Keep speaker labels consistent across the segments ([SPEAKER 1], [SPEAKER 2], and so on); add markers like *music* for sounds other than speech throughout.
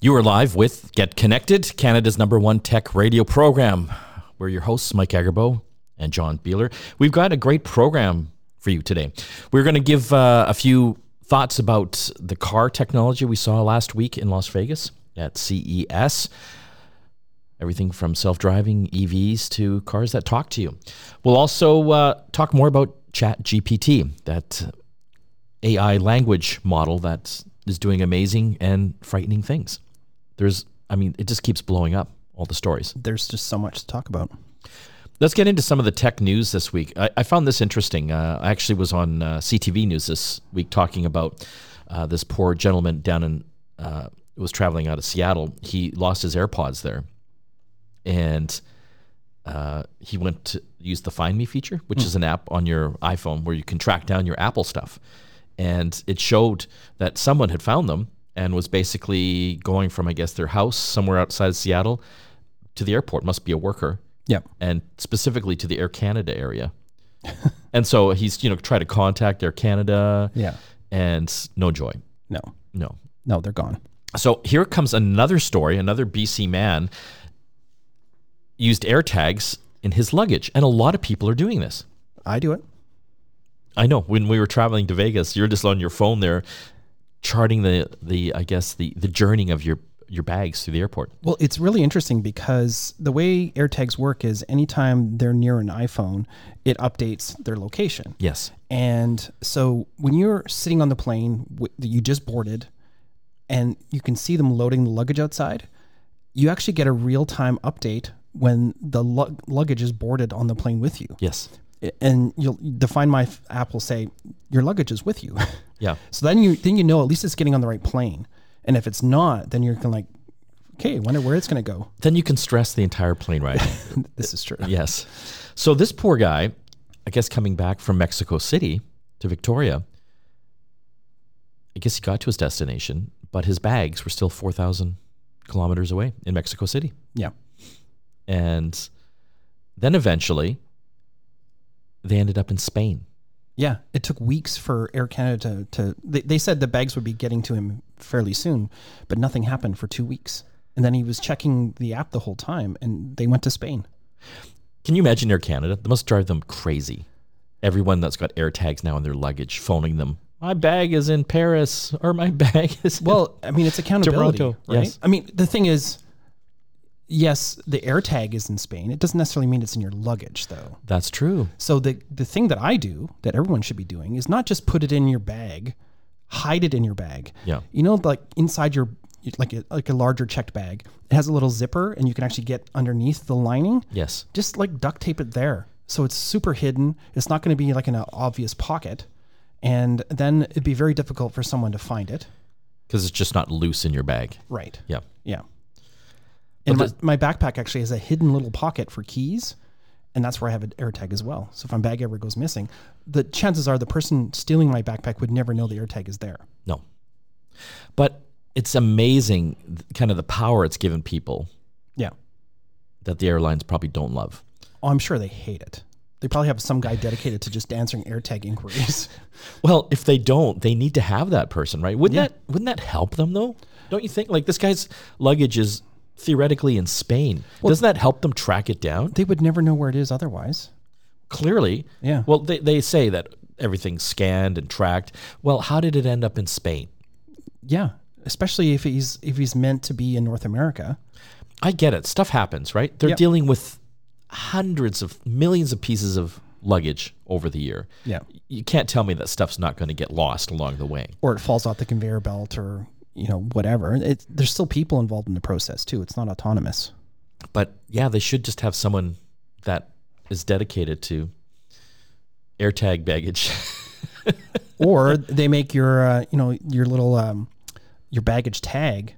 [SPEAKER 1] You are live with Get Connected, Canada's number one tech radio program. We're your hosts, Mike Agerbo and John Beeler. We've got a great program for you today. We're going to give uh, a few thoughts about the car technology we saw last week in Las Vegas at CES. Everything from self driving EVs to cars that talk to you. We'll also uh, talk more about Chat GPT, that AI language model that is doing amazing and frightening things. There's, I mean, it just keeps blowing up, all the stories.
[SPEAKER 2] There's just so much to talk about.
[SPEAKER 1] Let's get into some of the tech news this week. I, I found this interesting. Uh, I actually was on uh, CTV News this week talking about uh, this poor gentleman down in, uh, was traveling out of Seattle. He lost his AirPods there. And uh, he went to use the Find Me feature, which is an app on your iPhone where you can track down your Apple stuff. And it showed that someone had found them and was basically going from, I guess, their house somewhere outside Seattle to the airport. Must be a worker.
[SPEAKER 2] Yep.
[SPEAKER 1] And specifically to the Air Canada area. *laughs* and so he's, you know, tried to contact Air Canada.
[SPEAKER 2] Yeah.
[SPEAKER 1] And no joy.
[SPEAKER 2] No.
[SPEAKER 1] No.
[SPEAKER 2] No, they're gone.
[SPEAKER 1] So here comes another story. Another BC man used AirTags in his luggage, and a lot of people are doing this.
[SPEAKER 2] I do it.
[SPEAKER 1] I know. When we were traveling to Vegas, you're just on your phone there, charting the the I guess the the journey of your your bags through the airport.
[SPEAKER 2] Well, it's really interesting because the way AirTags work is anytime they're near an iPhone, it updates their location.
[SPEAKER 1] Yes.
[SPEAKER 2] And so when you're sitting on the plane that you just boarded and you can see them loading the luggage outside, you actually get a real time update when the lu- luggage is boarded on the plane with you.
[SPEAKER 1] Yes.
[SPEAKER 2] And you'll the Find My app will say your luggage is with you. *laughs*
[SPEAKER 1] Yeah.
[SPEAKER 2] so then you then you know at least it's getting on the right plane. And if it's not, then you're kind of like, okay, I wonder where it's going to go.
[SPEAKER 1] Then you can stress the entire plane ride. *laughs*
[SPEAKER 2] This is true.
[SPEAKER 1] yes. So this poor guy, I guess coming back from Mexico City to Victoria, I guess he got to his destination, but his bags were still 4,000 kilometers away in Mexico City.
[SPEAKER 2] Yeah.
[SPEAKER 1] And then eventually they ended up in Spain.
[SPEAKER 2] Yeah, it took weeks for Air Canada to, to they, they said the bags would be getting to him fairly soon, but nothing happened for two weeks. And then he was checking the app the whole time and they went to Spain.
[SPEAKER 1] Can you imagine Air Canada? That must drive them crazy. Everyone that's got air tags now in their luggage phoning them. My bag is in Paris or my *laughs* bag is in-"
[SPEAKER 2] Well, I mean, it's accountability,
[SPEAKER 1] Toronto,
[SPEAKER 2] right?
[SPEAKER 1] yes.
[SPEAKER 2] I mean, the thing is, yes, the air tag is in Spain. It doesn't necessarily mean it's in your luggage, though.
[SPEAKER 1] That's true.
[SPEAKER 2] So the the thing that I do that everyone should be doing is not just put it in your bag, hide it in your bag.
[SPEAKER 1] Yeah.
[SPEAKER 2] You know, like inside your like a, like a larger checked bag, it has a little zipper, and you can actually get underneath the lining.
[SPEAKER 1] Yes.
[SPEAKER 2] Just like duct tape it there, so it's super hidden. It's not going to be like in an obvious pocket, and then it'd be very difficult for someone to find it.
[SPEAKER 1] Because it's just not loose in your bag.
[SPEAKER 2] Right.
[SPEAKER 1] Yeah.
[SPEAKER 2] Yeah. And my, my backpack actually has a hidden little pocket for keys, and that's where I have an AirTag as well. So if my bag ever goes missing, the chances are the person stealing my backpack would never know the AirTag is there.
[SPEAKER 1] No. But it's amazing kind of the power it's given people
[SPEAKER 2] Yeah.
[SPEAKER 1] that the airlines probably don't love.
[SPEAKER 2] Oh, I'm sure they hate it. They probably have some guy dedicated to just answering AirTag inquiries. *laughs*
[SPEAKER 1] Well, if they don't, they need to have that person, right? Wouldn't
[SPEAKER 2] Yeah.
[SPEAKER 1] that wouldn't that help them though? Don't you think? Like this guy's luggage is theoretically in Spain. Well, Doesn't that help them track it down?
[SPEAKER 2] they would never know where it is otherwise.
[SPEAKER 1] Clearly.
[SPEAKER 2] Yeah.
[SPEAKER 1] Well, they, they say that everything's scanned and tracked. Well, how did it end up in Spain?
[SPEAKER 2] Yeah. Especially if he's if he's meant to be in North America.
[SPEAKER 1] I get it. Stuff happens, right? They're
[SPEAKER 2] Yep.
[SPEAKER 1] dealing with hundreds of millions of pieces of luggage over the year.
[SPEAKER 2] Yeah.
[SPEAKER 1] You can't tell me that stuff's not going to get lost along the way.
[SPEAKER 2] Or it falls off the conveyor belt or you know whatever. It, there's still people involved in the process too. It's not autonomous.
[SPEAKER 1] But yeah, they should just have someone that is dedicated to AirTag baggage. *laughs*
[SPEAKER 2] or they make your uh, you know your little um, your baggage tag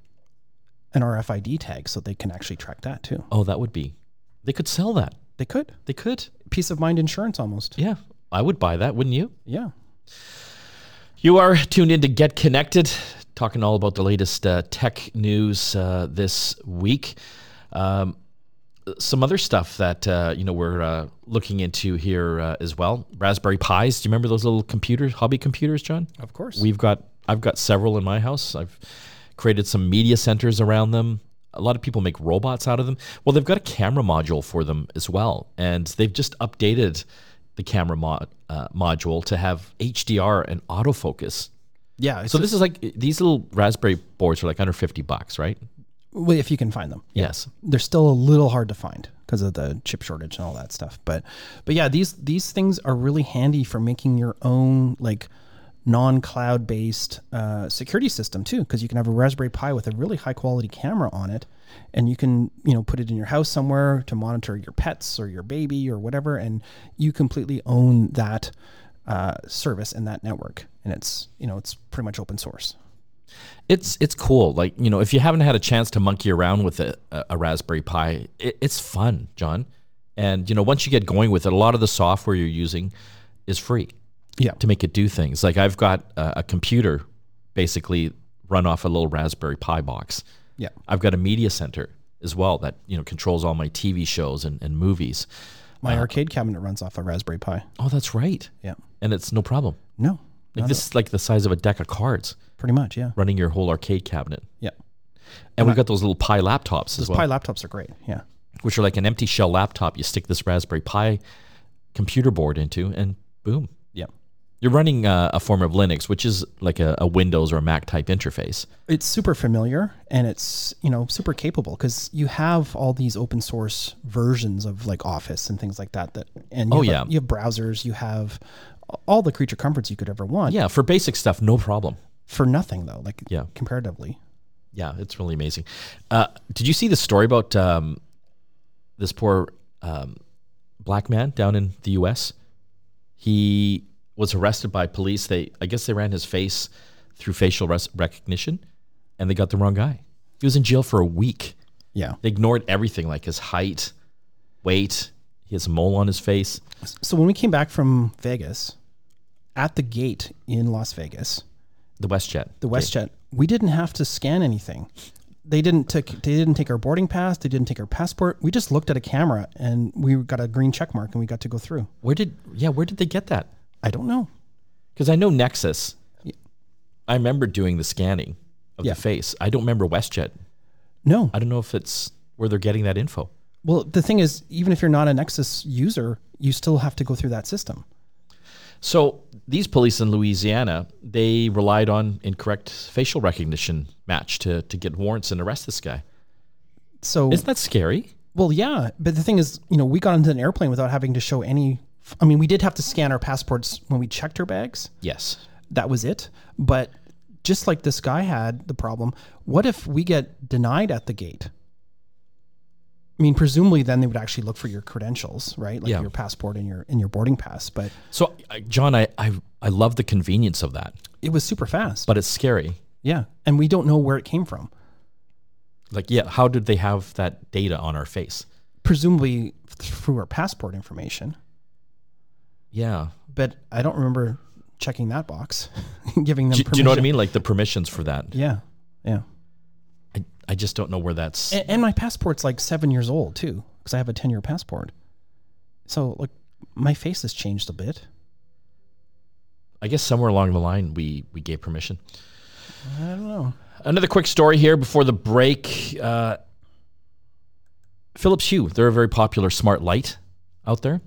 [SPEAKER 2] an RFID tag so they can actually track that too.
[SPEAKER 1] oh, that would be. They could sell that.
[SPEAKER 2] They could
[SPEAKER 1] They could.
[SPEAKER 2] peace of mind insurance almost.
[SPEAKER 1] Yeah, I would buy that, wouldn't you?
[SPEAKER 2] Yeah.
[SPEAKER 1] You are tuned in to Get Connected, talking all about the latest uh, tech news uh, this week. Um, some other stuff that uh, you know we're uh, looking into here uh, as well. Raspberry Pis. Do you remember those little computers, hobby computers, John?
[SPEAKER 2] Of course.
[SPEAKER 1] We've got. I've got several in my house. I've created some media centers around them. A lot of people make robots out of them. Well, they've got a camera module for them as well, and they've just updated the camera mod, uh, module to have HDR and autofocus.
[SPEAKER 2] Yeah.
[SPEAKER 1] So this is like these little Raspberry boards are like under fifty bucks, right?
[SPEAKER 2] well, if you can find them.
[SPEAKER 1] Yes.
[SPEAKER 2] they're still a little hard to find because of the chip shortage and all that stuff. But but yeah, these these things are really handy for making your own like non-cloud based uh, security system too, because you can have a Raspberry Pi with a really high quality camera on it, and you can you know put it in your house somewhere to monitor your pets or your baby or whatever, and you completely own that uh, service and that network, and it's you know it's pretty much open source.
[SPEAKER 1] It's it's cool. Like you know, if you haven't had a chance to monkey around with a, a Raspberry Pi, it, it's fun, John. And you know, once you get going with it, a lot of the software you're using is free.
[SPEAKER 2] Yeah.
[SPEAKER 1] To make it do things. Like I've got a, a computer, basically run off a little Raspberry Pi box.
[SPEAKER 2] Yeah.
[SPEAKER 1] I've got a media center as well that you know controls all my TV shows and, and movies.
[SPEAKER 2] My uh, arcade cabinet runs off a Raspberry Pi.
[SPEAKER 1] Oh, that's right.
[SPEAKER 2] Yeah.
[SPEAKER 1] And it's no problem.
[SPEAKER 2] No.
[SPEAKER 1] Like this is like the size of a deck of cards
[SPEAKER 2] Pretty much. Yeah.
[SPEAKER 1] running your whole arcade cabinet.
[SPEAKER 2] Yeah.
[SPEAKER 1] And we've got those little Pi laptops as
[SPEAKER 2] Those
[SPEAKER 1] well.
[SPEAKER 2] Pi laptops are great. Yeah.
[SPEAKER 1] which are like an empty shell laptop you stick this Raspberry Pi computer board into, and boom.
[SPEAKER 2] Yeah.
[SPEAKER 1] You're running uh, a form of Linux, which is like a, a Windows or a Mac type interface.
[SPEAKER 2] It's super familiar and it's, you know, super capable because you have all these open source versions of like Office and things like that. That and you
[SPEAKER 1] Oh,
[SPEAKER 2] have,
[SPEAKER 1] yeah.
[SPEAKER 2] you have browsers, you have all the creature comforts you could ever want.
[SPEAKER 1] Yeah, for basic stuff, no problem.
[SPEAKER 2] For nothing though, like
[SPEAKER 1] Yeah.
[SPEAKER 2] comparatively.
[SPEAKER 1] Yeah, it's really amazing. Uh, did you see the story about um, this poor um, black man down in the U.S.? He was arrested by police. They, I guess, they ran his face through facial res- recognition, and they got the wrong guy. He was in jail for a week.
[SPEAKER 2] Yeah.
[SPEAKER 1] They ignored everything, like his height, weight. He has a mole on his face.
[SPEAKER 2] So when we came back from Vegas, at the gate in Las Vegas,
[SPEAKER 1] The WestJet.
[SPEAKER 2] the WestJet, we didn't have to scan anything. They didn't take they didn't take our boarding pass, they didn't take our passport. We just looked at a camera and we got a green check mark and we got to go through.
[SPEAKER 1] Where did? Yeah, where did they get that?
[SPEAKER 2] I don't know.
[SPEAKER 1] Because I know Nexus. I remember doing the scanning of
[SPEAKER 2] Yeah.
[SPEAKER 1] the face. I don't remember WestJet.
[SPEAKER 2] No.
[SPEAKER 1] I don't know if it's where they're getting that info.
[SPEAKER 2] Well, the thing is, even if you're not a Nexus user, you still have to go through that system.
[SPEAKER 1] So these police in Louisiana, they relied on incorrect facial recognition match to to get warrants and arrest this guy.
[SPEAKER 2] So,
[SPEAKER 1] Isn't that scary?
[SPEAKER 2] well, yeah, but the thing is, you know, we got into an airplane without having to show any. I mean, we did have to scan our passports when we checked our bags.
[SPEAKER 1] Yes.
[SPEAKER 2] That was it. But just like this guy had the problem, what if we get denied at the gate? I mean, presumably then they would actually look for your credentials, right? Like
[SPEAKER 1] Yeah.
[SPEAKER 2] your passport and your and your boarding pass. But
[SPEAKER 1] So, John, I, I I love the convenience of that,
[SPEAKER 2] it was super fast.
[SPEAKER 1] but it's scary.
[SPEAKER 2] yeah, and we don't know where it came from.
[SPEAKER 1] Like, yeah, how did they have that data on our face?
[SPEAKER 2] Presumably through our passport information.
[SPEAKER 1] Yeah.
[SPEAKER 2] But I don't remember checking that box, *laughs* giving them.
[SPEAKER 1] Do, do you know what I mean? Like the permissions for that.
[SPEAKER 2] Yeah, yeah.
[SPEAKER 1] I, just don't know where that's.
[SPEAKER 2] And, and my passport's like seven years old too, because I have a ten-year passport. So like, my face has changed a bit.
[SPEAKER 1] I guess somewhere along the line we we gave permission.
[SPEAKER 2] I don't know.
[SPEAKER 1] Another quick story here before the break. Uh, Philips Hue, they're a very popular smart light out there.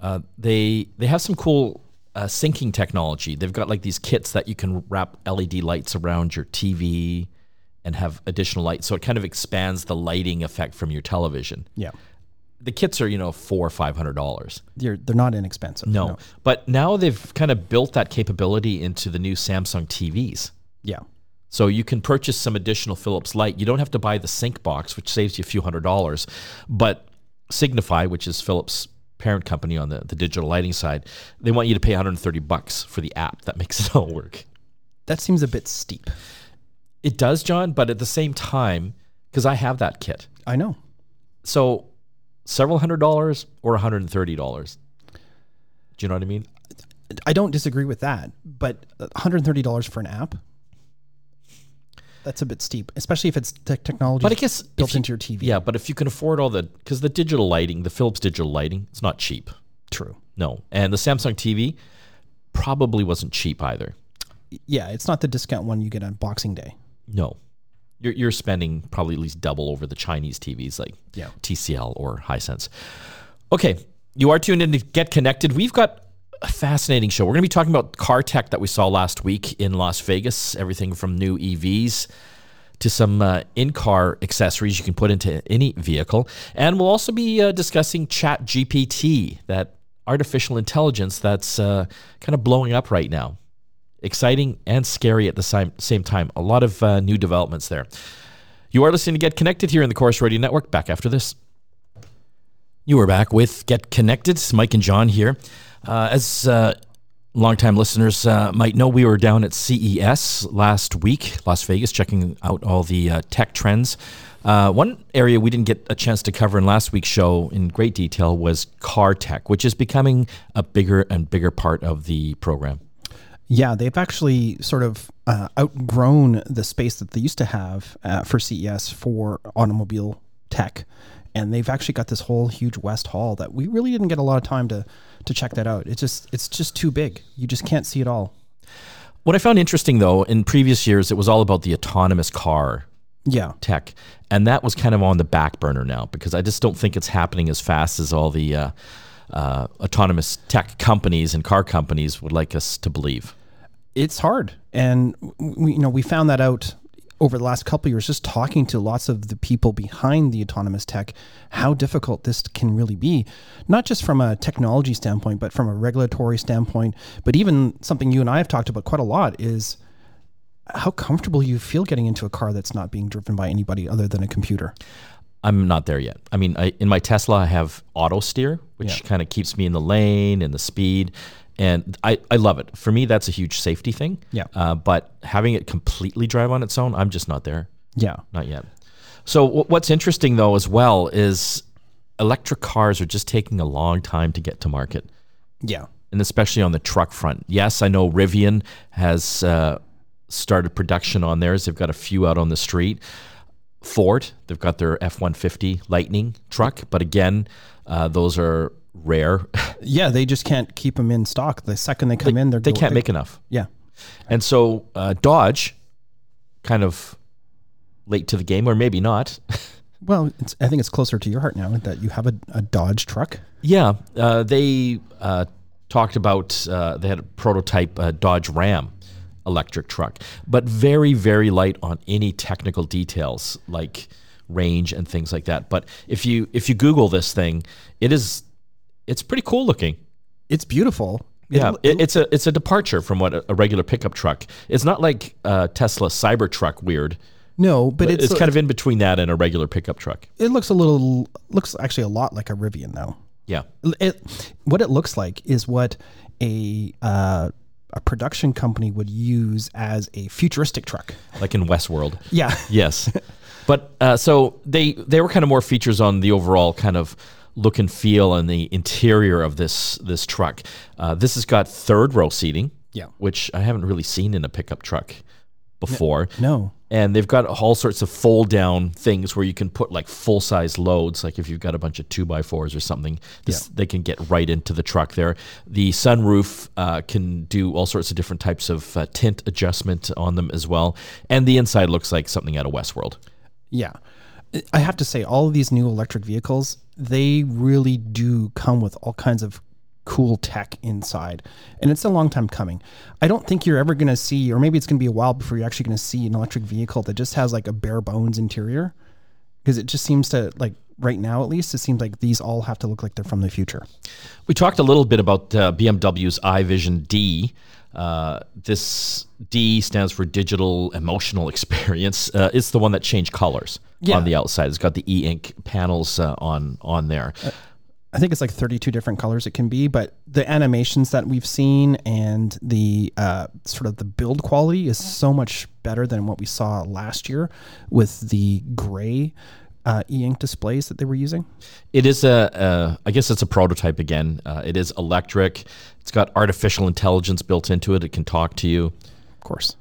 [SPEAKER 1] Uh, they they have some cool uh, syncing technology. They've got like these kits that you can wrap LED lights around your TV and have additional light, so it kind of expands the lighting effect from your television.
[SPEAKER 2] Yeah,
[SPEAKER 1] The kits are you know four or five hundred dollars.
[SPEAKER 2] they're they're not inexpensive.
[SPEAKER 1] No. But now they've kind of built that capability into the new Samsung TVs.
[SPEAKER 2] Yeah.
[SPEAKER 1] So you can purchase some additional Philips light. You don't have to buy the sync box, which saves you a few hundred dollars. But Signify, which is Philips' parent company on the, the digital lighting side, they want you to pay 130 bucks for the app that makes it all work.
[SPEAKER 2] That seems a bit steep.
[SPEAKER 1] It does, John, but at the same time, because I have that kit.
[SPEAKER 2] I know.
[SPEAKER 1] So several hundred dollars or $130. Do you know what I mean?
[SPEAKER 2] I don't disagree with that, but $130 for an app, that's a bit steep, especially if it's te- technology
[SPEAKER 1] But I guess
[SPEAKER 2] built
[SPEAKER 1] you-
[SPEAKER 2] into your TV.
[SPEAKER 1] Yeah, but if you can afford all the, because the digital lighting, the Philips digital lighting, it's not cheap.
[SPEAKER 2] True.
[SPEAKER 1] No. And the Samsung TV probably wasn't cheap either.
[SPEAKER 2] Yeah, it's not the discount one you get on Boxing Day.
[SPEAKER 1] No. you're, you're spending probably at least double over the Chinese TVs like
[SPEAKER 2] Yeah.
[SPEAKER 1] TCL or Hisense. Okay, you are tuned in to Get Connected. We've got a fascinating show. We're going to be talking about car tech that we saw last week in Las Vegas, everything from new EVs to some uh, in car accessories you can put into any vehicle. And we'll also be uh, discussing Chat GPT, that artificial intelligence that's uh, kind of blowing up right now. Exciting and scary at the same, time. A lot of uh, new developments there. You are listening to Get Connected here in the Corus Radio Network. Back after this. You are back with Get Connected. Mike and John here. Uh, as uh, longtime listeners uh, might know, we were down at CES last week, Las Vegas, checking out all the uh, tech trends. Uh, one area we didn't get a chance to cover in last week's show in great detail was car tech, which is becoming a bigger and bigger part of the program.
[SPEAKER 2] Yeah, they've actually sort of uh, outgrown the space that they used to have uh, for CES for automobile tech, and they've actually got this whole huge West Hall that we really didn't get a lot of time to to check that out. It's just it's just too big. You just can't see it all.
[SPEAKER 1] What I found interesting, though, in previous years, it was all about the autonomous car
[SPEAKER 2] Yeah,
[SPEAKER 1] tech, and that was kind of on the back burner now because I just don't think it's happening as fast as all the uh, uh, autonomous tech companies and car companies would like us to believe.
[SPEAKER 2] It's hard, and we you know we found that out over the last couple of years just talking to lots of the people behind the autonomous tech how difficult this can really be not just from a technology standpoint but from a regulatory standpoint but even something you and I have talked about quite a lot is how comfortable you feel getting into a car that's not being driven by anybody other than a computer
[SPEAKER 1] I'm not there yet. I mean, I, in my Tesla, I have auto steer, which kind of keeps me in the lane and the speed. And I, I love it. For me, that's a huge safety thing.
[SPEAKER 2] Yeah.
[SPEAKER 1] Uh, but having it completely drive on its own, I'm just not there.
[SPEAKER 2] yeah
[SPEAKER 1] Not yet. So w- what's interesting though as well is electric cars are just taking a long time to get to market,
[SPEAKER 2] yeah
[SPEAKER 1] and especially on the truck front. Yes, I know Rivian has uh, started production on theirs. They've got a few out on the street. Ford, they've got their F one fifty Lightning truck, but again, uh, those are rare.
[SPEAKER 2] yeah they just can't keep them in stock the second they come in they're
[SPEAKER 1] they
[SPEAKER 2] go-
[SPEAKER 1] can't make enough.
[SPEAKER 2] yeah
[SPEAKER 1] And so uh, Dodge, kind of late to the game, or maybe not. *laughs*
[SPEAKER 2] well it's, i think it's closer to your heart now that you have a, a dodge truck
[SPEAKER 1] Yeah, uh, they uh, talked about uh, they had a prototype uh, Dodge Ram electric truck, but very very light on any technical details like range and things like that. But if you if you Google this thing, it is it's pretty cool looking.
[SPEAKER 2] it's beautiful
[SPEAKER 1] Yeah, it, it's a it's a departure from what a, a regular pickup truck. It's not like uh, Tesla Cybertruck weird.
[SPEAKER 2] no but
[SPEAKER 1] It's,
[SPEAKER 2] it's,
[SPEAKER 1] kind of in between that and a regular pickup truck.
[SPEAKER 2] it looks a little looks actually a lot like a rivian though
[SPEAKER 1] Yeah,
[SPEAKER 2] it, what it looks like is what a uh, a production company would use as a futuristic truck.
[SPEAKER 1] like in Westworld.
[SPEAKER 2] Yeah,
[SPEAKER 1] Yes, *laughs* but uh, so they they were kind of more features on the overall kind of look and feel and the interior of this this truck. Uh, this has got third row seating,
[SPEAKER 2] Yeah.
[SPEAKER 1] which I haven't really seen in a pickup truck before.
[SPEAKER 2] no,
[SPEAKER 1] And they've got all sorts of fold down things where you can put like full size loads. Like if you've got a bunch of two by fours or something, this, they can get right into the truck there. The sunroof uh, can do all sorts of different types of uh, tint adjustment on them as well. And the inside looks like something out of Westworld.
[SPEAKER 2] yeah. I have to say, all of these new electric vehicles, they really do come with all kinds of cool tech inside, and it's a long time coming. I don't think you're ever going to see, or maybe it's going to be a while before you're actually going to see an electric vehicle that just has like a bare bones interior, because it just seems to like right now at least it seems like these all have to look like they're from the future.
[SPEAKER 1] We talked a little bit about uh, BMW's iVision D. Uh, this D stands for Digital Emotional *laughs* Experience. Uh, it's the one that changed colors
[SPEAKER 2] Yeah.
[SPEAKER 1] on the outside. It's got the e-ink panels uh, on on there.
[SPEAKER 2] I think it's like 32 different colors it can be, but the animations that we've seen and the uh, sort of the build quality is so much better than what we saw last year with the gray uh, e-ink displays that they were using.
[SPEAKER 1] It is a, a I guess it's a prototype again. Uh, it is electric. It's got artificial intelligence built into it. It can talk to you.
[SPEAKER 2] Of course.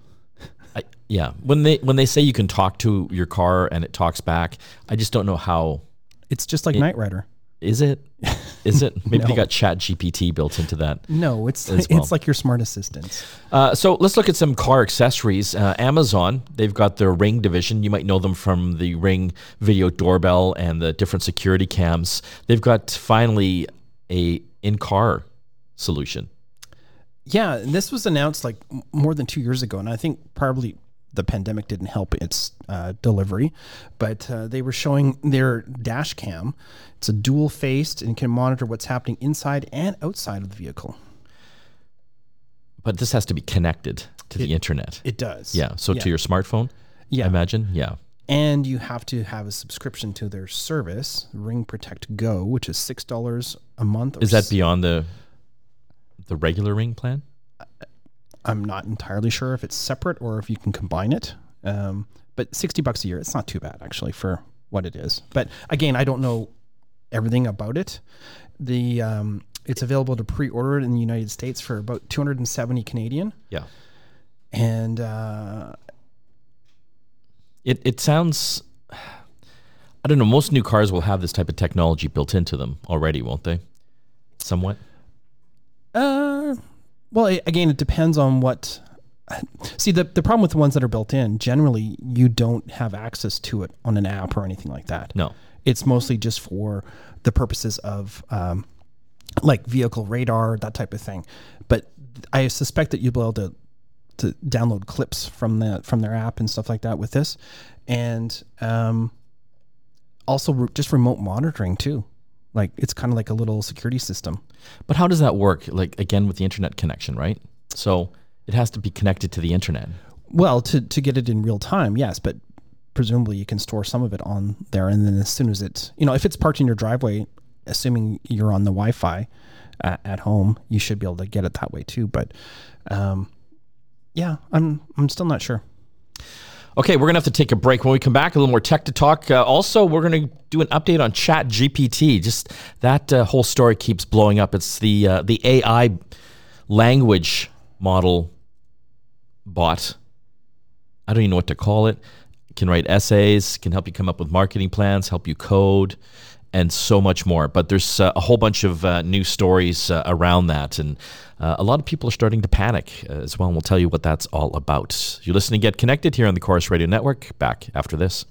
[SPEAKER 1] I, yeah, when they when they say you can talk to your car and it talks back, I just don't know how
[SPEAKER 2] It's just like Knight Rider.
[SPEAKER 1] is it. *laughs* Is it? Maybe they got Chat GPT built into that.
[SPEAKER 2] No, it's
[SPEAKER 1] well.
[SPEAKER 2] it's like your smart assistant.
[SPEAKER 1] Uh, so let's look at some car accessories. Uh, Amazon, they've got their Ring division. You might know them from the Ring video doorbell and the different security cams. They've got finally a in-car solution.
[SPEAKER 2] Yeah, and this was announced like more than two years ago, and I think probably the pandemic didn't help its uh, delivery. But uh, they were showing their dash cam. It's a dual faced and can monitor what's happening inside and outside of the vehicle.
[SPEAKER 1] But this has to be connected to the internet.
[SPEAKER 2] It does.
[SPEAKER 1] yeah. So
[SPEAKER 2] yeah.
[SPEAKER 1] to your smartphone,
[SPEAKER 2] Yeah.
[SPEAKER 1] I imagine. Yeah.
[SPEAKER 2] and you have to have a subscription to their service, Ring Protect Go, which is six dollars a month. Or
[SPEAKER 1] Is that beyond the the regular Ring plan?
[SPEAKER 2] I'm not entirely sure if it's separate or if you can combine it. Um, but sixty bucks a year, it's not too bad actually for what it is. But again, I don't know everything about it. The um, it's available to pre-order it in the United States for about 270 Canadian,
[SPEAKER 1] Yeah.
[SPEAKER 2] and uh,
[SPEAKER 1] It it sounds. I don't know. Most new cars will have this type of technology built into them already, won't they? Somewhat.
[SPEAKER 2] Uh, well, a- again, it depends on what. See, the, the problem with the ones that are built in, generally, you don't have access to it on an app or anything like that.
[SPEAKER 1] No.
[SPEAKER 2] It's mostly just for the purposes of um, like vehicle radar, that type of thing. But I suspect that you'll be able to to download clips from the from their app and stuff like that with this, and um, also re- just remote monitoring too. Like it's kind of like a little security system.
[SPEAKER 1] But how does that work? Like again with the internet connection, right? So it has to be connected to the internet.
[SPEAKER 2] Well, to to get it in real time, yes, but presumably you can store some of it on there, and then as soon as it's you know if it's parked in your driveway, assuming you're on the Wi-Fi at, at home, you should be able to get it that way too. But um, yeah, I'm I'm still not sure.
[SPEAKER 1] Okay, we're gonna have to take a break. When we come back, a little more tech to talk. Uh, also, we're gonna do an update on Chat GPT. Just that uh, whole story keeps blowing up. It's the uh, the AI language model bot. I don't even know what to call it. Can write essays, can help you come up with marketing plans, help you code, and so much more. But there's uh, a whole bunch of uh, new stories uh, around that, and uh, a lot of people are starting to panic uh, as well. And we'll tell you what that's all about. You're listening to Get Connected here on the Corus Radio Network. Back after this.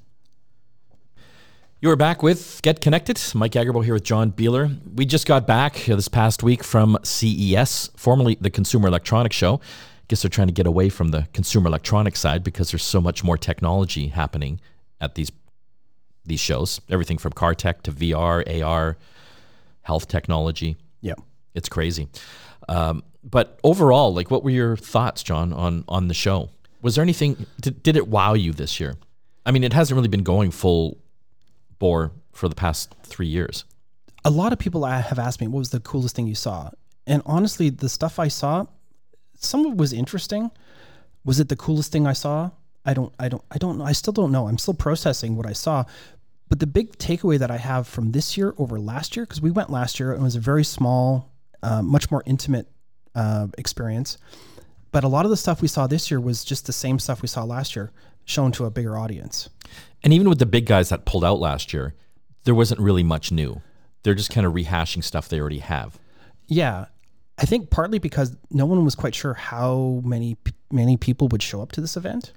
[SPEAKER 1] You are back with Get Connected. Mike Agerbo here with John Beeler. We just got back uh, this past week from CES, formerly the Consumer Electronics Show. I Guess they're trying to get away from the consumer electronics side because there's so much more technology happening at these these shows. Everything from car tech to VR, AR, health technology.
[SPEAKER 2] Yeah.
[SPEAKER 1] It's crazy. Um, but overall, like, what were your thoughts, John, on on the show? Was there anything? Did, did it wow you this year? I mean, it hasn't really been going full bore for the past three years.
[SPEAKER 2] a lot of people have asked me what was the coolest thing you saw and honestly the stuff i saw some of it was interesting was it the coolest thing i saw i don't i don't i don't know i still don't know i'm still processing what i saw but the big takeaway that i have from this year over last year because we went last year and it was a very small uh, much more intimate uh, experience but a lot of the stuff we saw this year was just the same stuff we saw last year shown to a bigger audience
[SPEAKER 1] And even with the big guys that pulled out last year, there wasn't really much new. They're just kind of rehashing stuff they already have.
[SPEAKER 2] Yeah, I think partly because no one was quite sure how many many people would show up to this event.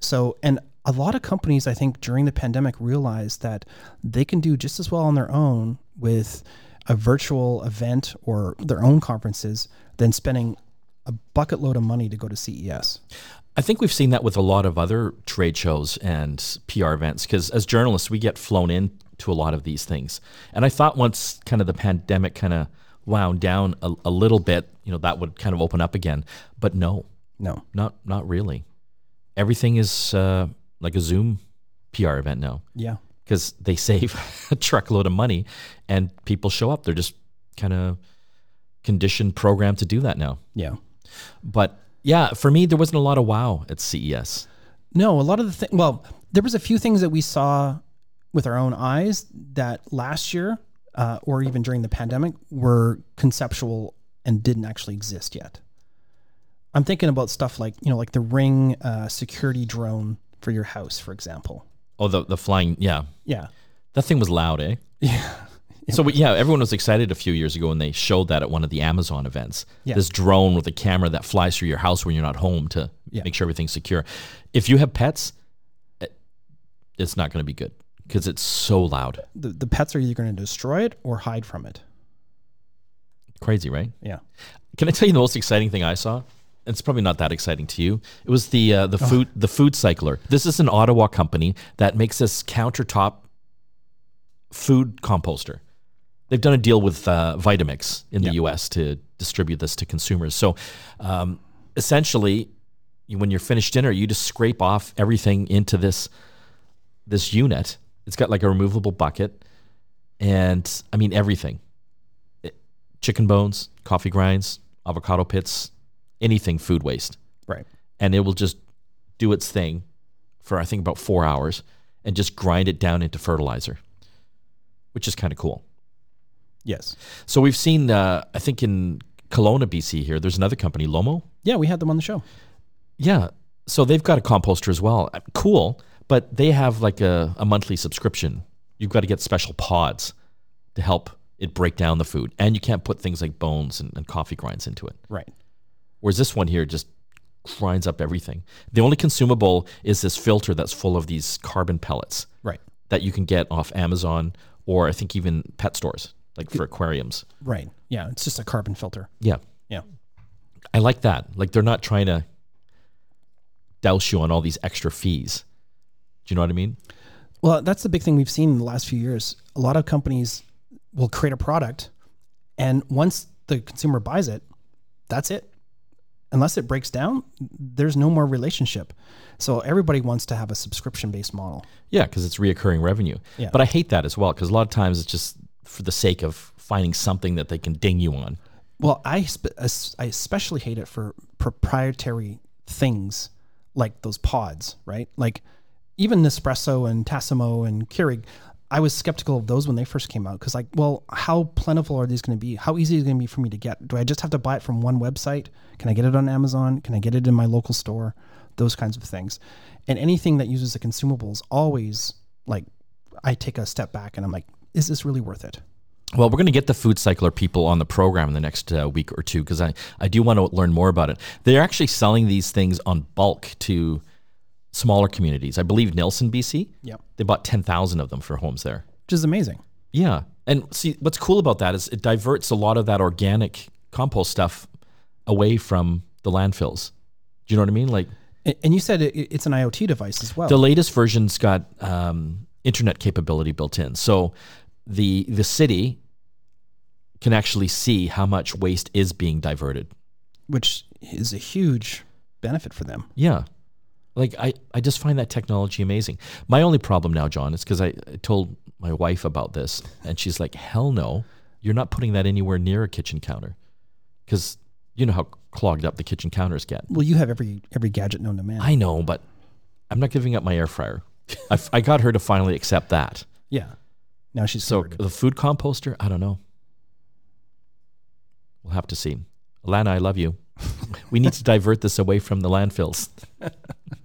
[SPEAKER 2] So, and a lot of companies, I think, during the pandemic realized that they can do just as well on their own with a virtual event or their own conferences than spending a bucket load of money to go to CES.
[SPEAKER 1] I think we've seen that with a lot of other trade shows and PR events because as journalists, we get flown in to a lot of these things. And I thought once kind of the pandemic kind of wound down a, a little bit, you know, that would kind of open up again. But no,
[SPEAKER 2] No,
[SPEAKER 1] not not really. Everything is uh, like a Zoom PR event now
[SPEAKER 2] yeah,
[SPEAKER 1] because they save *laughs* a truckload of money and people show up. They're just kind of conditioned, programmed to do that now.
[SPEAKER 2] yeah.
[SPEAKER 1] But yeah, for me, there wasn't a lot of wow at CES.
[SPEAKER 2] No, a lot of the thing. Well, there was a few things that we saw with our own eyes that last year, uh, or even during the pandemic, were conceptual and didn't actually exist yet. I'm thinking about stuff like you know, like the Ring uh, security drone for your house, for example.
[SPEAKER 1] Oh, the the flying, yeah,
[SPEAKER 2] Yeah,
[SPEAKER 1] that thing was loud, eh? *laughs*
[SPEAKER 2] yeah,
[SPEAKER 1] So we- yeah, everyone was excited a few years ago when they showed that at one of the Amazon events.
[SPEAKER 2] Yeah.
[SPEAKER 1] This drone with a camera that flies through your house when you're not home to
[SPEAKER 2] Yeah.
[SPEAKER 1] make sure everything's secure. If you have pets, it's not going to be good because it's so loud.
[SPEAKER 2] The, the pets are either going to destroy it or hide from it.
[SPEAKER 1] Crazy, right?
[SPEAKER 2] Yeah.
[SPEAKER 1] Can I tell you the most exciting thing I saw? It's probably not that exciting to you. It was the uh, the food the food cycler. This is an Ottawa company that makes this countertop food composter. They've done a deal with uh, Vitamix in the. U.S. to distribute this to consumers. So, um, essentially, you- when you're finished dinner, you just scrape off everything into this this unit. It's got like a removable bucket, and I mean everything: It- chicken bones, coffee grinds, avocado pits, anything food waste
[SPEAKER 2] Right.
[SPEAKER 1] and it will just do its thing for I think about four hours and just grind it down into fertilizer, which is kind of cool.
[SPEAKER 2] Yes.
[SPEAKER 1] So we've seen, uh, I think in Kelowna, BC, here, there's another company, Lomi.
[SPEAKER 2] Yeah, we had them on the show.
[SPEAKER 1] Yeah. So they've got a composter as well. Uh, Cool. But they have like a, a monthly subscription. You've got to get special pods to help it break down the food. And you can't put things like bones and, and coffee grinds into it.
[SPEAKER 2] Right.
[SPEAKER 1] Whereas this one here just grinds up everything. The only consumable is this filter that's full of these carbon pellets
[SPEAKER 2] Right.
[SPEAKER 1] that you can get off Amazon or I think even pet stores, like for aquariums.
[SPEAKER 2] Right. Yeah. It's just a carbon filter.
[SPEAKER 1] Yeah.
[SPEAKER 2] Yeah.
[SPEAKER 1] I like that. Like they're not trying to douse you on all these extra fees. Do you know what I mean?
[SPEAKER 2] Well, that's the big thing we've seen in the last few years. A lot of companies will create a product, and once the consumer buys it, that's it. Unless it breaks down, there's no more relationship. So everybody wants to have a subscription based model.
[SPEAKER 1] Yeah, because it's reoccurring revenue.
[SPEAKER 2] Yeah.
[SPEAKER 1] But I hate that as well because a lot of times it's just for the sake of finding something that they can ding you on.
[SPEAKER 2] Well, I spe- I especially hate it for proprietary things like those pods, right? Like even Nespresso and Tassimo and Keurig. I was skeptical of those when they first came out because, like, well, how plentiful are these going to be? How easy is it going to be for me to get? Do I just have to buy it from one website? Can I get it on Amazon? Can I get it in my local store? Those kinds of things. And anything that uses the consumables, always like, I take a step back and I'm like, is this really worth it?
[SPEAKER 1] Well, we're going to get the food cycler people on the program in the next uh, week or two because I, I do want to learn more about it. They're actually selling these things on bulk to smaller communities. I believe Nelson, BC.
[SPEAKER 2] Yep.
[SPEAKER 1] They bought 10,000 of them for homes there.
[SPEAKER 2] Which is amazing.
[SPEAKER 1] Yeah. And see, what's cool about that is it diverts a lot of that organic compost stuff away from the landfills. Do you know what I mean? Like
[SPEAKER 2] And and you said it, it's an IoT device as well.
[SPEAKER 1] the latest version's got um, internet capability built in. So the the city can actually see how much waste is being diverted.
[SPEAKER 2] which is a huge benefit for them.
[SPEAKER 1] Yeah. Like I, I just find that technology amazing. My only problem now, John, is because I, I told my wife about this and she's like, hell no, you're not putting that anywhere near a kitchen counter. Because you know how clogged up the kitchen counters get.
[SPEAKER 2] Well, you have every every gadget known to man.
[SPEAKER 1] I know, but I'm not giving up my air fryer. I, I got her to finally accept that.
[SPEAKER 2] yeah. Now she's
[SPEAKER 1] So
[SPEAKER 2] converted.
[SPEAKER 1] the food composter, I don't know. We'll have to see. Alana, I love you. *laughs* we need to divert this away from the landfills. *laughs*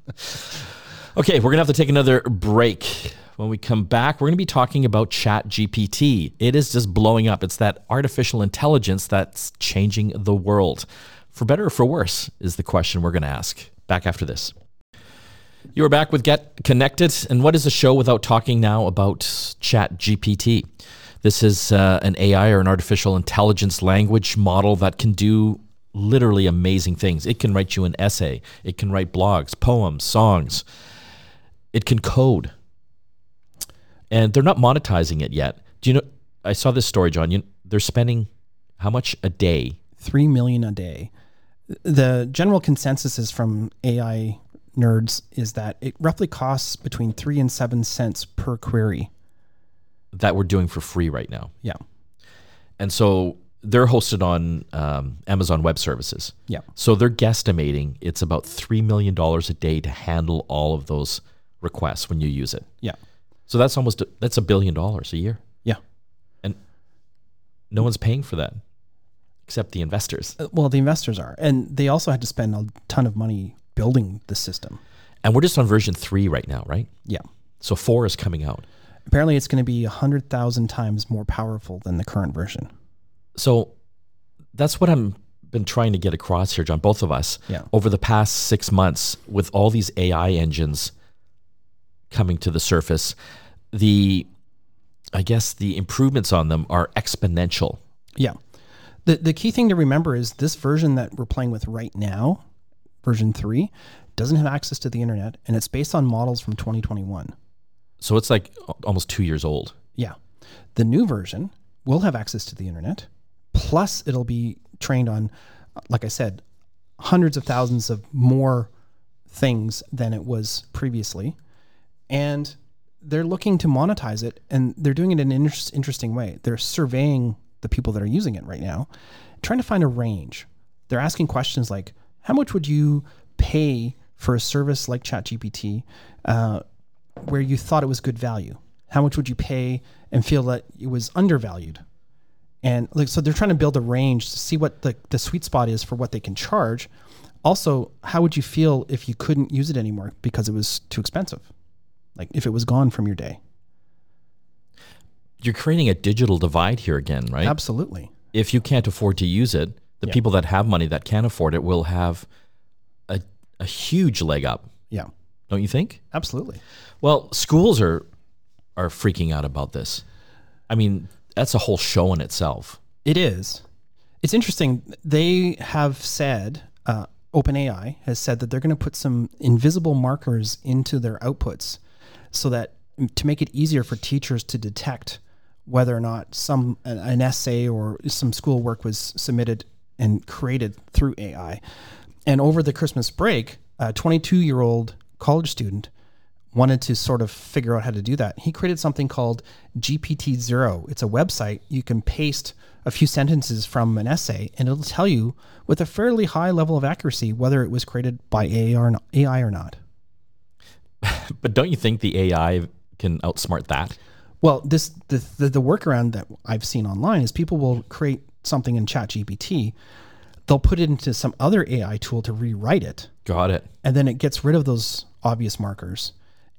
[SPEAKER 1] *laughs* okay, we're gonna have to take another break. When we come back, we're going to be talking about Chat GPT. It is just blowing up. It's that artificial intelligence that's changing the world. For better or for worse, is the question we're going to ask. Back after this. You are back with Get Connected. And what is a show without talking now about Chat GPT? This is uh, an AI or an artificial intelligence language model that can do literally amazing things. It can write you an essay, it can write blogs, poems, songs, it can code. And they're not monetizing it yet. Do you know? I saw this story, John. You, they're spending how much a day?
[SPEAKER 2] Three million a day. The general consensus is from AI nerds is that it roughly costs between three and seven cents per query.
[SPEAKER 1] that we're doing for free right now.
[SPEAKER 2] Yeah.
[SPEAKER 1] And so they're hosted on um, Amazon Web Services.
[SPEAKER 2] Yeah.
[SPEAKER 1] So they're guesstimating it's about $3 million a day to handle all of those requests when you use it.
[SPEAKER 2] Yeah.
[SPEAKER 1] So that's almost, a, that's a billion dollars a year.
[SPEAKER 2] Yeah.
[SPEAKER 1] And no one's paying for that except the investors.
[SPEAKER 2] Uh, Well, the investors are. And they also had to spend a ton of money building the system.
[SPEAKER 1] And we're just on version three right now, right?
[SPEAKER 2] Yeah.
[SPEAKER 1] So four is coming out.
[SPEAKER 2] Apparently, it's going to be 100,000 times more powerful than the current version.
[SPEAKER 1] So that's what I'm been trying to get across here, John, both of us,
[SPEAKER 2] Yeah.
[SPEAKER 1] over the past six months with all these AI engines coming to the surface, the I guess the improvements on them are exponential.
[SPEAKER 2] Yeah. The, the key thing to remember is this version that we're playing with right now, version 3, doesn't have access to the internet and it's based on models from 2021.
[SPEAKER 1] So it's like almost two years old.
[SPEAKER 2] Yeah. The new version will have access to the internet, plus it'll be trained on, like I said, hundreds of thousands of more things than it was previously. And they're looking to monetize it, and they're doing it in an inter- interesting way. They're surveying the people that are using it right now, trying to find a range. They're asking questions like, how much would you pay for a service like ChatGPT uh, where you thought it was good value? How much would you pay and feel that it was undervalued? And like so they're trying to build a range to see what the, the sweet spot is for what they can charge. Also, how would you feel if you couldn't use it anymore because it was too expensive? Like if it was gone from your day.
[SPEAKER 1] You're creating a digital divide here again, right?
[SPEAKER 2] Absolutely.
[SPEAKER 1] If you can't afford to use it, the
[SPEAKER 2] Yeah.
[SPEAKER 1] people that have money that can afford it will have a, a huge leg up,
[SPEAKER 2] Yeah.
[SPEAKER 1] don't you think?
[SPEAKER 2] Absolutely.
[SPEAKER 1] Well, schools are are freaking out about this. I mean, that's a whole show in itself.
[SPEAKER 2] It is. It's interesting. They have said, uh, OpenAI has said that they're going to put some invisible markers into their outputs so that to make it easier for teachers to detect whether or not some an- an essay or some schoolwork was submitted and created through AI. And over the Christmas break, a 22 year old college student wanted to sort of figure out how to do that. He created something called GPT Zero. It's a website. You can paste a few sentences from an essay, and it'll tell you with a fairly high level of accuracy whether it was created by AI or not. AI or not. *laughs*
[SPEAKER 1] But don't you think the AI can outsmart that?
[SPEAKER 2] Well, this the, the the workaround that I've seen online is people will create something in ChatGPT, they'll put it into some other AI tool to rewrite it,
[SPEAKER 1] Got it.
[SPEAKER 2] and then it gets rid of those obvious markers.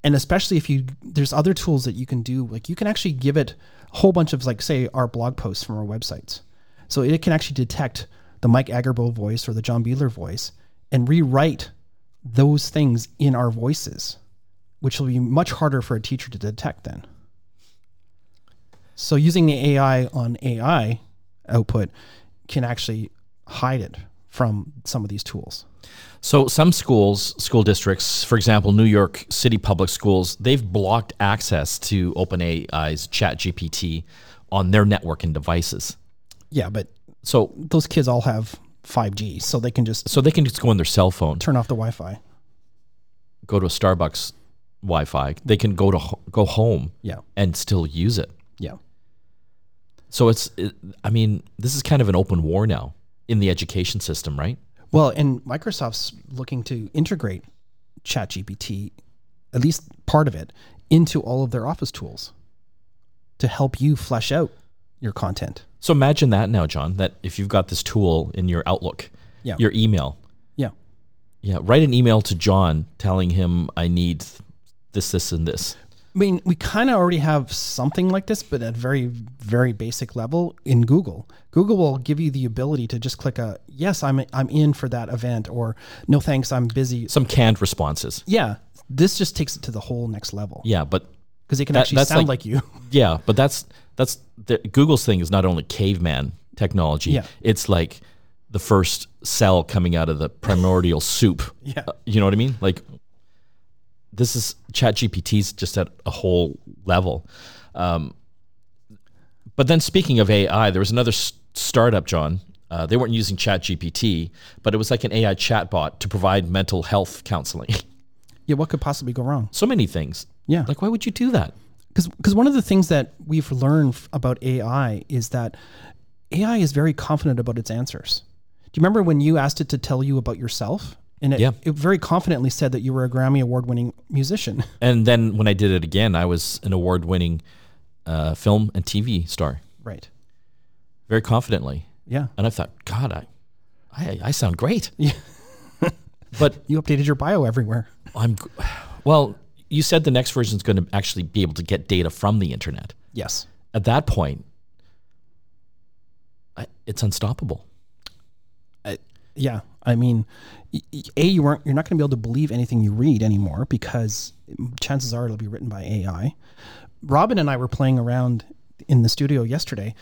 [SPEAKER 2] And especially if you there's other tools that you can do, like you can actually give it a whole bunch of like say our blog posts from our websites. So it can actually detect the Mike Agerbo voice or the John Beeler voice and rewrite those things in our voices, which will be much harder for a teacher to detect then. So using the AI on AI output can actually hide it from some of these tools.
[SPEAKER 1] So some schools, school districts, for example, New York City Public Schools, they've blocked access to OpenAI's ChatGPT on their network and devices.
[SPEAKER 2] Yeah, but
[SPEAKER 1] So
[SPEAKER 2] those kids all have 5G, so they can just
[SPEAKER 1] so they can just go on their cell phone,
[SPEAKER 2] turn off the Wi-Fi.
[SPEAKER 1] go to a Starbucks Wi-Fi. They can go to go home
[SPEAKER 2] Yeah,
[SPEAKER 1] and still use it.
[SPEAKER 2] yeah,
[SPEAKER 1] So it's it, I mean, this is kind of an open war now in the education system, right?
[SPEAKER 2] Well, and Microsoft's looking to integrate ChatGPT, at least part of it, into all of their Office tools to help you flesh out your content.
[SPEAKER 1] So imagine that now, John, that if you've got this tool in your Outlook,
[SPEAKER 2] Yeah.
[SPEAKER 1] your email,
[SPEAKER 2] Yeah,
[SPEAKER 1] yeah, write an email to John telling him I need this, this, and this.
[SPEAKER 2] I mean, we kind of already have something like this, but at a very, very basic level in Google. Google will give you the ability to just click a yes, I'm I'm in for that event, or no thanks, I'm busy.
[SPEAKER 1] Some canned responses.
[SPEAKER 2] Yeah, this just takes it to the whole next level
[SPEAKER 1] Yeah, but
[SPEAKER 2] because it can
[SPEAKER 1] That-
[SPEAKER 2] actually
[SPEAKER 1] that's
[SPEAKER 2] sound
[SPEAKER 1] like-
[SPEAKER 2] like you. *laughs*
[SPEAKER 1] yeah, but that's that's the, Google's thing is not only caveman technology.
[SPEAKER 2] Yeah.
[SPEAKER 1] It's like the first cell coming out of the primordial soup. *laughs*
[SPEAKER 2] Yeah.
[SPEAKER 1] Uh, You know what I mean? Like this is ChatGPT's just at a whole level. Um, but then speaking of AI, there was another s- startup, John. Uh, they weren't using ChatGPT, but it was like an AI chatbot to provide mental health counseling. *laughs*
[SPEAKER 2] Yeah, what could possibly go wrong?
[SPEAKER 1] so many things.
[SPEAKER 2] Yeah.
[SPEAKER 1] Like, why would you do that?
[SPEAKER 2] because one of the things that we've learned about AI is that AI is very confident about its answers. Do you remember when you asked it to tell you about yourself? And it,
[SPEAKER 1] Yeah.
[SPEAKER 2] it very confidently said that you were a Grammy award winning musician. *laughs*
[SPEAKER 1] And then when I did it again, I was an award winning uh, film and TV star
[SPEAKER 2] right.
[SPEAKER 1] very confidently.
[SPEAKER 2] Yeah.
[SPEAKER 1] And I thought, God, I, I, I sound great. *laughs*
[SPEAKER 2] Yeah.
[SPEAKER 1] But
[SPEAKER 2] You updated your bio everywhere.
[SPEAKER 1] I'm, well, you said the next version is going to actually be able to get data from the internet.
[SPEAKER 2] Yes.
[SPEAKER 1] At that point, I- it's unstoppable.
[SPEAKER 2] Yeah, I mean, a you weren't you're not going to be able to believe anything you read anymore because chances are it'll be written by AI. Robin and I were playing around in the studio yesterday.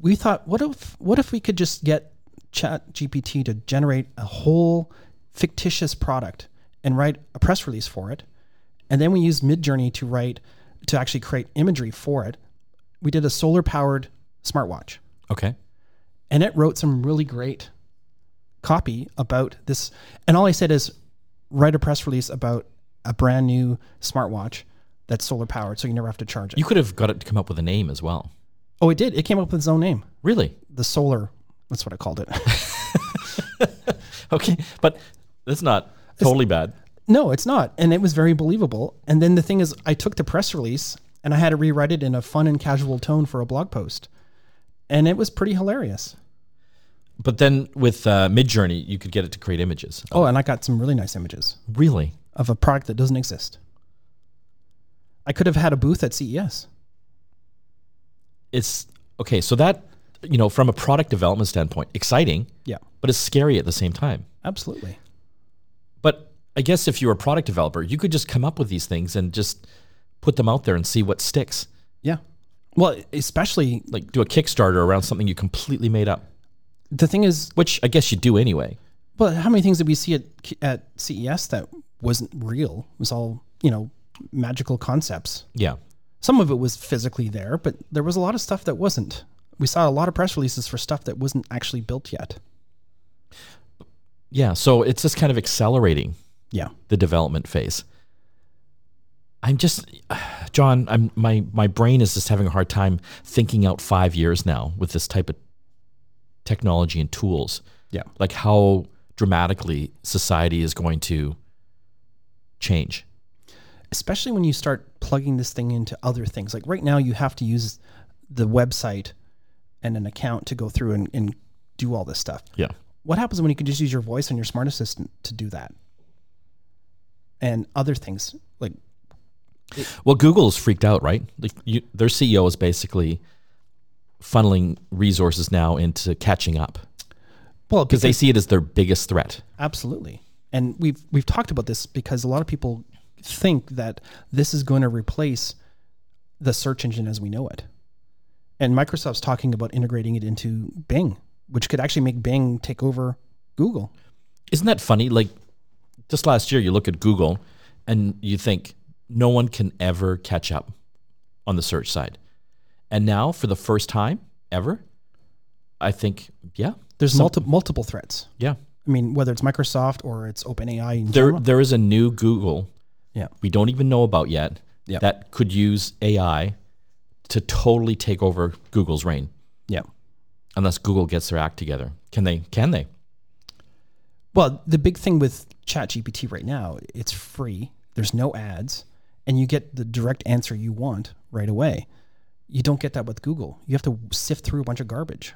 [SPEAKER 2] We thought, what if what if we could just get Chat GPT to generate a whole fictitious product and write a press release for it, and then we used Midjourney to write to actually create imagery for it. We did a solar powered smartwatch
[SPEAKER 1] Okay.
[SPEAKER 2] and it wrote some really great copy about this. And all I said is write a press release about a brand new smartwatch that's solar powered, so you never have to charge it.
[SPEAKER 1] You could have got it to come up with a name as well.
[SPEAKER 2] oh, it did. It came up with its own name,
[SPEAKER 1] Really?
[SPEAKER 2] the solar. That's what I called it. *laughs*
[SPEAKER 1] Okay. But that's not totally bad.
[SPEAKER 2] no, it's not, and it was very believable. And then the thing is, I took the press release and I had to rewrite it in a fun and casual tone for a blog post, and it was pretty hilarious.
[SPEAKER 1] But then with uh, Midjourney, you could get it to create images.
[SPEAKER 2] Oh, and I got some really nice images
[SPEAKER 1] Really?
[SPEAKER 2] of a product that doesn't exist. I could have had a booth at CES.
[SPEAKER 1] It's okay. So that, you know, from a product development standpoint, exciting,
[SPEAKER 2] Yeah,
[SPEAKER 1] but it's scary at the same time.
[SPEAKER 2] absolutely.
[SPEAKER 1] But I guess if you're a product developer, you could just come up with these things and just put them out there and see what sticks.
[SPEAKER 2] Yeah. Well, especially
[SPEAKER 1] Like do a Kickstarter around something you completely made up,
[SPEAKER 2] the thing is,
[SPEAKER 1] which I guess you do anyway.
[SPEAKER 2] but how many things did we see at at CES that wasn't real? It was all you know magical concepts.
[SPEAKER 1] Yeah.
[SPEAKER 2] Some of it was physically there, but there was a lot of stuff that wasn't. We saw a lot of press releases for stuff that wasn't actually built yet.
[SPEAKER 1] Yeah. So it's just kind of accelerating
[SPEAKER 2] Yeah.
[SPEAKER 1] the development phase. I'm just, *sighs* John. I'm my my brain is just having a hard time thinking out five years now with this type of technology and tools.
[SPEAKER 2] Yeah.
[SPEAKER 1] Like how dramatically society is going to change.
[SPEAKER 2] Especially when you start plugging this thing into other things. Like right now, you have to use the website and an account to go through and, and do all this stuff.
[SPEAKER 1] Yeah.
[SPEAKER 2] What happens when you can just use your voice on your smart assistant to do that? And other things like
[SPEAKER 1] Well, Google's freaked out, right? Like you, their CEO is basically funneling resources now into catching up
[SPEAKER 2] well,
[SPEAKER 1] because they see it as their biggest threat.
[SPEAKER 2] Absolutely. And we've we've talked about this because a lot of people think that this is going to replace the search engine as we know it. And Microsoft's talking about integrating it into Bing, which could actually make Bing take over Google.
[SPEAKER 1] Isn't that funny? Like just last year, you look at Google and you think no one can ever catch up on the search side. And now, for the first time ever, I think, yeah,
[SPEAKER 2] There's
[SPEAKER 1] Some-
[SPEAKER 2] multi- multiple threats.
[SPEAKER 1] yeah,
[SPEAKER 2] I mean, whether it's Microsoft or it's OpenAI in
[SPEAKER 1] there
[SPEAKER 2] general.
[SPEAKER 1] there is a new Google
[SPEAKER 2] Yeah.
[SPEAKER 1] we don't even know about yet
[SPEAKER 2] Yeah.
[SPEAKER 1] that could use AI to totally take over Google's reign.
[SPEAKER 2] Yeah.
[SPEAKER 1] unless Google gets their act together. Can they? Can they?
[SPEAKER 2] Well, the big thing with ChatGPT right now, it's free. There's no ads, and you get the direct answer you want right away. You don't get that with Google. You have to sift through a bunch of garbage.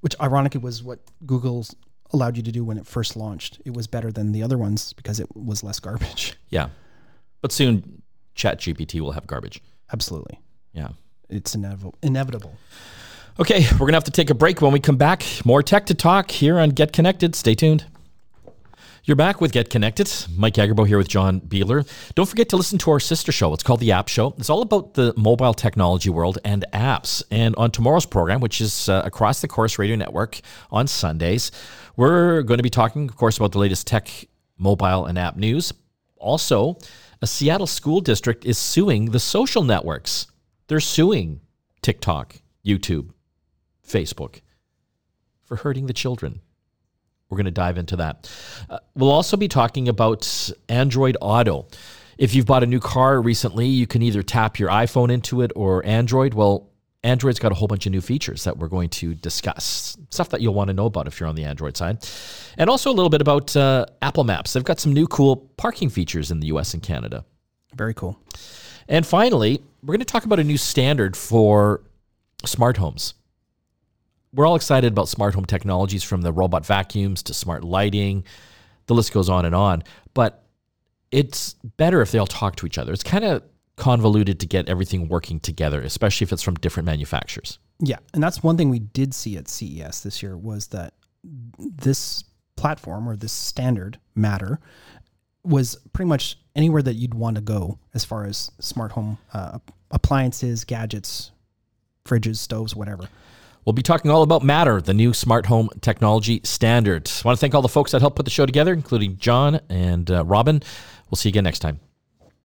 [SPEAKER 2] Which ironically was what Google's allowed you to do when it first launched. It was better than the other ones because it was less garbage. *laughs*
[SPEAKER 1] Yeah, but soon ChatGPT will have garbage.
[SPEAKER 2] Absolutely.
[SPEAKER 1] Yeah.
[SPEAKER 2] It's inevitable. inevitable.
[SPEAKER 1] Okay, we're gonna have to take a break. When we come back, more tech to talk here on Get Connected. Stay tuned. You're back with Get Connected. Mike Agerbo here with John Beeler. Don't forget to listen to our sister show. It's called The App Show. It's all about the mobile technology world and apps. And on tomorrow's program, which is uh, across the Corus Radio Network on Sundays, we're going to be talking, of course, about the latest tech, mobile, and app news. Also, a Seattle school district is suing the social networks. They're suing TikTok, YouTube, Facebook for hurting the children. We're going to dive into that. Uh, we'll also be talking about Android Auto. If you've bought a new car recently, you can either tap your iPhone into it or Android. Well, Android's got a whole bunch of new features that we're going to discuss. Stuff that you'll want to know about if you're on the Android side. And also a little bit about uh, Apple Maps. They've got some new cool parking features in the US and Canada.
[SPEAKER 2] Very cool.
[SPEAKER 1] And finally, we're going to talk about a new standard for smart homes. We're all excited about smart home technologies from the robot vacuums to smart lighting. The list goes on and on. But it's better if they all talk to each other. It's kind of convoluted to get everything working together, especially if it's from different manufacturers.
[SPEAKER 2] Yeah, and that's one thing we did see at CES this year was that this platform or this standard matter was pretty much anywhere that you'd want to go as far as smart home uh, appliances, gadgets, fridges, stoves, whatever.
[SPEAKER 1] We'll be talking all about Matter, the new smart home technology standard. I want to thank all the folks that helped put the show together, including John and uh, Robin. We'll see you again next time.